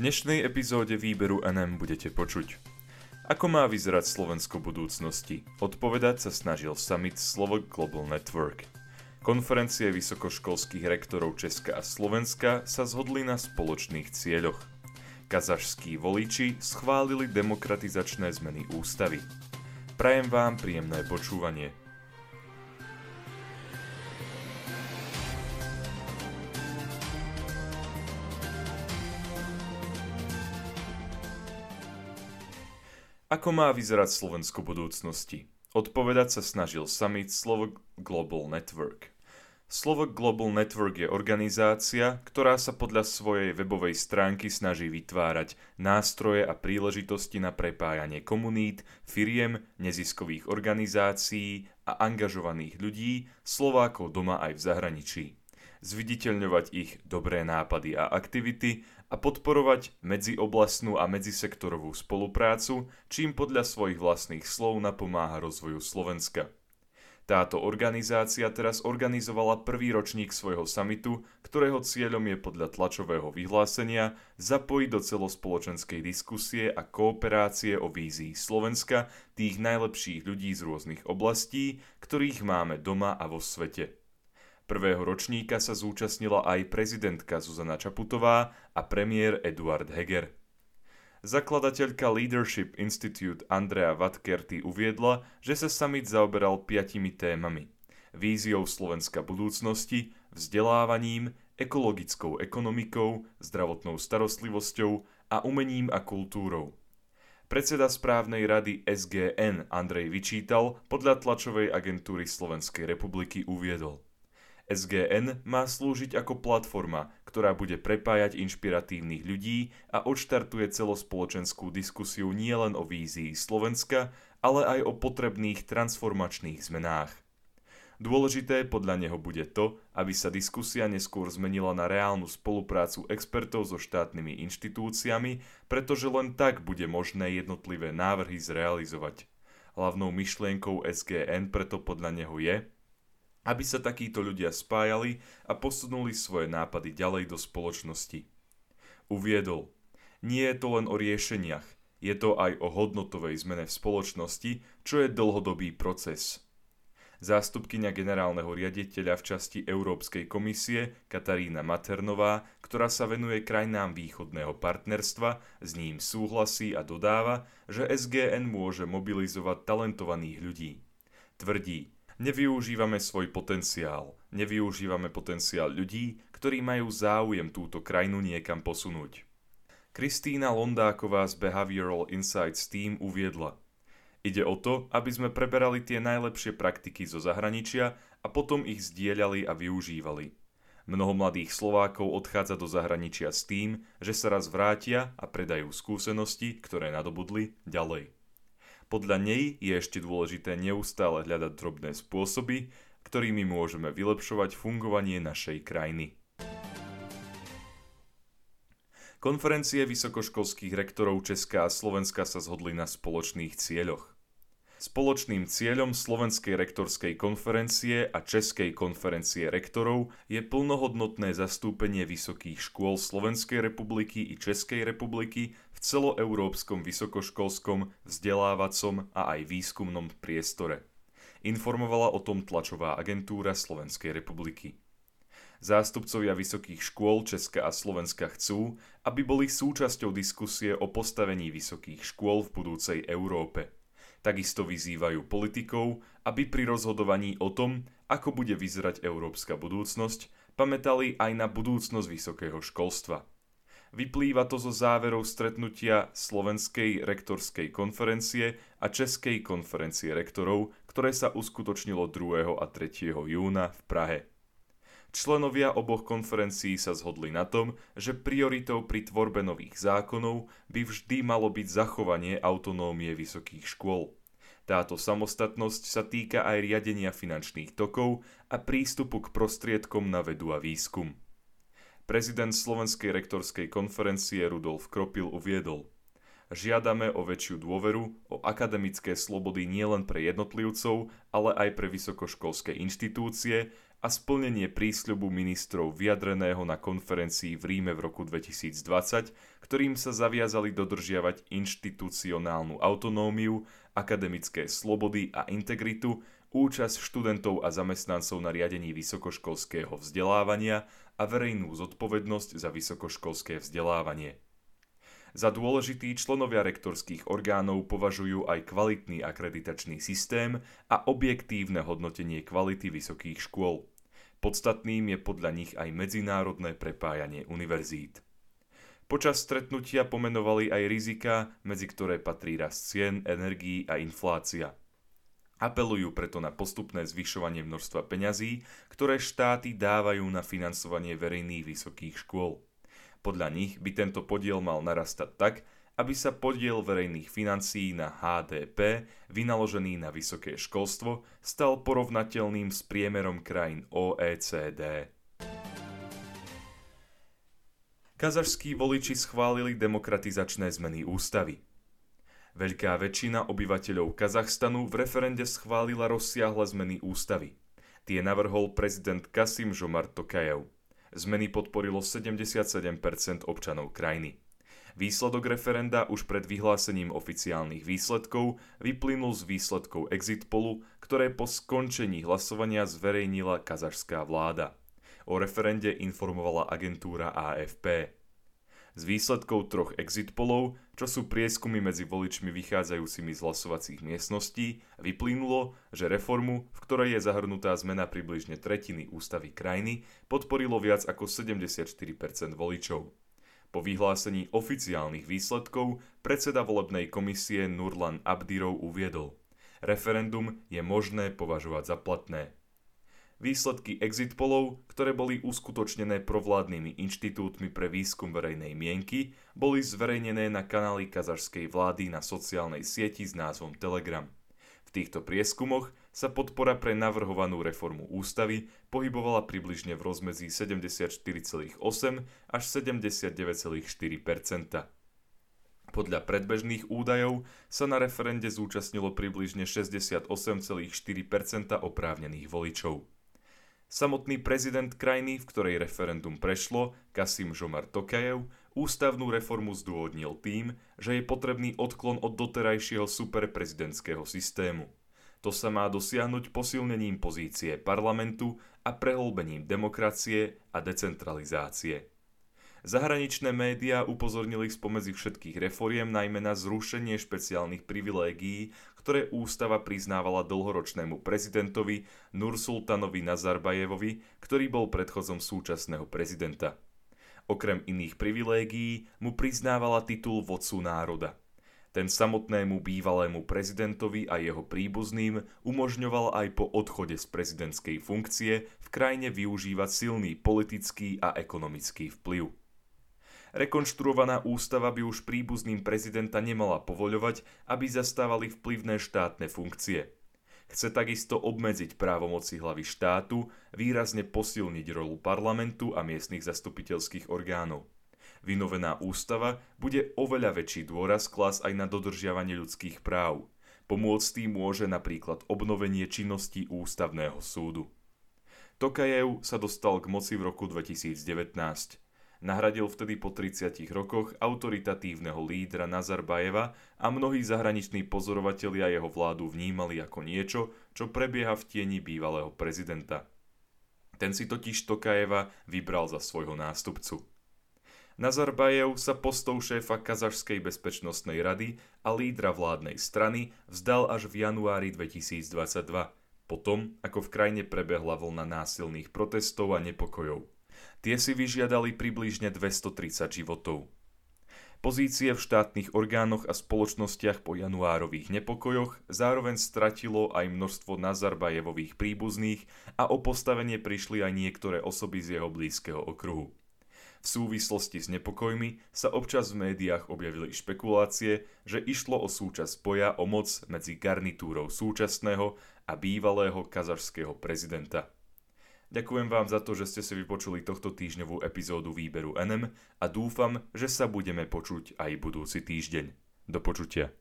dnešnej epizóde výberu NM budete počuť. Ako má vyzerať Slovensko budúcnosti? Odpovedať sa snažil summit Slovak Global Network. Konferencie vysokoškolských rektorov Česka a Slovenska sa zhodli na spoločných cieľoch. Kazašskí voliči schválili demokratizačné zmeny ústavy. Prajem vám príjemné počúvanie. Ako má vyzerať Slovensko budúcnosti? Odpovedať sa snažil summit Slovak Global Network. Slovak Global Network je organizácia, ktorá sa podľa svojej webovej stránky snaží vytvárať nástroje a príležitosti na prepájanie komunít, firiem, neziskových organizácií a angažovaných ľudí, Slovákov doma aj v zahraničí zviditeľňovať ich dobré nápady a aktivity a podporovať medzioblastnú a medzisektorovú spoluprácu, čím podľa svojich vlastných slov napomáha rozvoju Slovenska. Táto organizácia teraz organizovala prvý ročník svojho samitu, ktorého cieľom je podľa tlačového vyhlásenia zapojiť do celospoločenskej diskusie a kooperácie o vízii Slovenska tých najlepších ľudí z rôznych oblastí, ktorých máme doma a vo svete. Prvého ročníka sa zúčastnila aj prezidentka Zuzana Čaputová a premiér Eduard Heger. Zakladateľka Leadership Institute Andrea Vatkerty uviedla, že sa summit zaoberal piatimi témami. Víziou Slovenska budúcnosti, vzdelávaním, ekologickou ekonomikou, zdravotnou starostlivosťou a umením a kultúrou. Predseda správnej rady SGN Andrej Vyčítal podľa tlačovej agentúry Slovenskej republiky uviedol – SGN má slúžiť ako platforma, ktorá bude prepájať inšpiratívnych ľudí a odštartuje celospoločenskú diskusiu nielen o vízii Slovenska, ale aj o potrebných transformačných zmenách. Dôležité podľa neho bude to, aby sa diskusia neskôr zmenila na reálnu spoluprácu expertov so štátnymi inštitúciami, pretože len tak bude možné jednotlivé návrhy zrealizovať. Hlavnou myšlienkou SGN preto podľa neho je, aby sa takíto ľudia spájali a posunuli svoje nápady ďalej do spoločnosti. Uviedol, nie je to len o riešeniach, je to aj o hodnotovej zmene v spoločnosti, čo je dlhodobý proces. Zástupkyňa generálneho riaditeľa v časti Európskej komisie Katarína Maternová, ktorá sa venuje krajinám východného partnerstva, s ním súhlasí a dodáva, že SGN môže mobilizovať talentovaných ľudí. Tvrdí, Nevyužívame svoj potenciál. Nevyužívame potenciál ľudí, ktorí majú záujem túto krajinu niekam posunúť. Kristýna Londáková z Behavioral Insights Team uviedla Ide o to, aby sme preberali tie najlepšie praktiky zo zahraničia a potom ich zdieľali a využívali. Mnoho mladých Slovákov odchádza do zahraničia s tým, že sa raz vrátia a predajú skúsenosti, ktoré nadobudli, ďalej. Podľa nej je ešte dôležité neustále hľadať drobné spôsoby, ktorými môžeme vylepšovať fungovanie našej krajiny. Konferencie vysokoškolských rektorov Česka a Slovenska sa zhodli na spoločných cieľoch. Spoločným cieľom Slovenskej rektorskej konferencie a Českej konferencie rektorov je plnohodnotné zastúpenie vysokých škôl Slovenskej republiky i Českej republiky v celoeurópskom vysokoškolskom, vzdelávacom a aj výskumnom priestore. Informovala o tom tlačová agentúra Slovenskej republiky. Zástupcovia vysokých škôl Česka a Slovenska chcú, aby boli súčasťou diskusie o postavení vysokých škôl v budúcej Európe – Takisto vyzývajú politikov, aby pri rozhodovaní o tom, ako bude vyzerať európska budúcnosť, pamätali aj na budúcnosť vysokého školstva. Vyplýva to zo záverov stretnutia Slovenskej rektorskej konferencie a Českej konferencie rektorov, ktoré sa uskutočnilo 2. a 3. júna v Prahe. Členovia oboch konferencií sa zhodli na tom, že prioritou pri tvorbe nových zákonov by vždy malo byť zachovanie autonómie vysokých škôl. Táto samostatnosť sa týka aj riadenia finančných tokov a prístupu k prostriedkom na vedu a výskum. Prezident Slovenskej rektorskej konferencie Rudolf Kropil uviedol Žiadame o väčšiu dôveru, o akademické slobody nielen pre jednotlivcov, ale aj pre vysokoškolské inštitúcie a splnenie prísľubu ministrov vyjadreného na konferencii v Ríme v roku 2020, ktorým sa zaviazali dodržiavať inštitucionálnu autonómiu, akademické slobody a integritu, účasť študentov a zamestnancov na riadení vysokoškolského vzdelávania a verejnú zodpovednosť za vysokoškolské vzdelávanie. Za dôležitý členovia rektorských orgánov považujú aj kvalitný akreditačný systém a objektívne hodnotenie kvality vysokých škôl. Podstatným je podľa nich aj medzinárodné prepájanie univerzít. Počas stretnutia pomenovali aj rizika, medzi ktoré patrí rast cien, energií a inflácia. Apelujú preto na postupné zvyšovanie množstva peňazí, ktoré štáty dávajú na financovanie verejných vysokých škôl. Podľa nich by tento podiel mal narastať tak, aby sa podiel verejných financií na HDP vynaložený na vysoké školstvo stal porovnateľným s priemerom krajín OECD. Kazašskí voliči schválili demokratizačné zmeny ústavy. Veľká väčšina obyvateľov Kazachstanu v referende schválila rozsiahle zmeny ústavy. Tie navrhol prezident Kasim Žomar Tokajev. Zmeny podporilo 77% občanov krajiny. Výsledok referenda už pred vyhlásením oficiálnych výsledkov vyplynul z výsledkov exit polu, ktoré po skončení hlasovania zverejnila kazašská vláda. O referende informovala agentúra AFP. Z výsledkov troch exit polov, čo sú prieskumy medzi voličmi vychádzajúcimi z hlasovacích miestností, vyplynulo, že reformu, v ktorej je zahrnutá zmena približne tretiny ústavy krajiny, podporilo viac ako 74% voličov. Po vyhlásení oficiálnych výsledkov predseda volebnej komisie Nurlan Abdirov uviedol, referendum je možné považovať za platné. Výsledky exit polov, ktoré boli uskutočnené provládnymi inštitútmi pre výskum verejnej mienky, boli zverejnené na kanáli kazašskej vlády na sociálnej sieti s názvom Telegram. V týchto prieskumoch sa podpora pre navrhovanú reformu ústavy pohybovala približne v rozmedzi 74,8 až 79,4% podľa predbežných údajov sa na referende zúčastnilo približne 68,4% oprávnených voličov. Samotný prezident krajiny, v ktorej referendum prešlo, Kasim Žomar Tokajev, ústavnú reformu zdôvodnil tým, že je potrebný odklon od doterajšieho superprezidentského systému. To sa má dosiahnuť posilnením pozície parlamentu a prehlbením demokracie a decentralizácie. Zahraničné médiá upozornili spomedzi všetkých reforiem najmä na zrušenie špeciálnych privilégií, ktoré ústava priznávala dlhoročnému prezidentovi Nursultanovi Nazarbajevovi, ktorý bol predchozom súčasného prezidenta. Okrem iných privilégií mu priznávala titul vodcu národa. Ten samotnému bývalému prezidentovi a jeho príbuzným umožňoval aj po odchode z prezidentskej funkcie v krajine využívať silný politický a ekonomický vplyv. Rekonštruovaná ústava by už príbuzným prezidenta nemala povoľovať, aby zastávali vplyvné štátne funkcie. Chce takisto obmedziť právomoci hlavy štátu, výrazne posilniť rolu parlamentu a miestnych zastupiteľských orgánov. Vynovená ústava bude oveľa väčší dôraz klas aj na dodržiavanie ľudských práv. Pomôcť tým môže napríklad obnovenie činnosti ústavného súdu. Tokajev sa dostal k moci v roku 2019. Nahradil vtedy po 30 rokoch autoritatívneho lídra Nazarbajeva a mnohí zahraniční pozorovatelia jeho vládu vnímali ako niečo, čo prebieha v tieni bývalého prezidenta. Ten si totiž Tokajeva vybral za svojho nástupcu. Nazarbajev sa postov šéfa Kazašskej bezpečnostnej rady a lídra vládnej strany vzdal až v januári 2022, potom ako v krajine prebehla vlna násilných protestov a nepokojov. Tie si vyžiadali približne 230 životov. Pozície v štátnych orgánoch a spoločnostiach po januárových nepokojoch zároveň stratilo aj množstvo Nazarbajevových príbuzných a o postavenie prišli aj niektoré osoby z jeho blízkeho okruhu. V súvislosti s nepokojmi sa občas v médiách objavili špekulácie, že išlo o súčasť boja o moc medzi garnitúrou súčasného a bývalého kazašského prezidenta. Ďakujem vám za to, že ste si vypočuli tohto týždňovú epizódu výberu NM a dúfam, že sa budeme počuť aj budúci týždeň. Do počutia.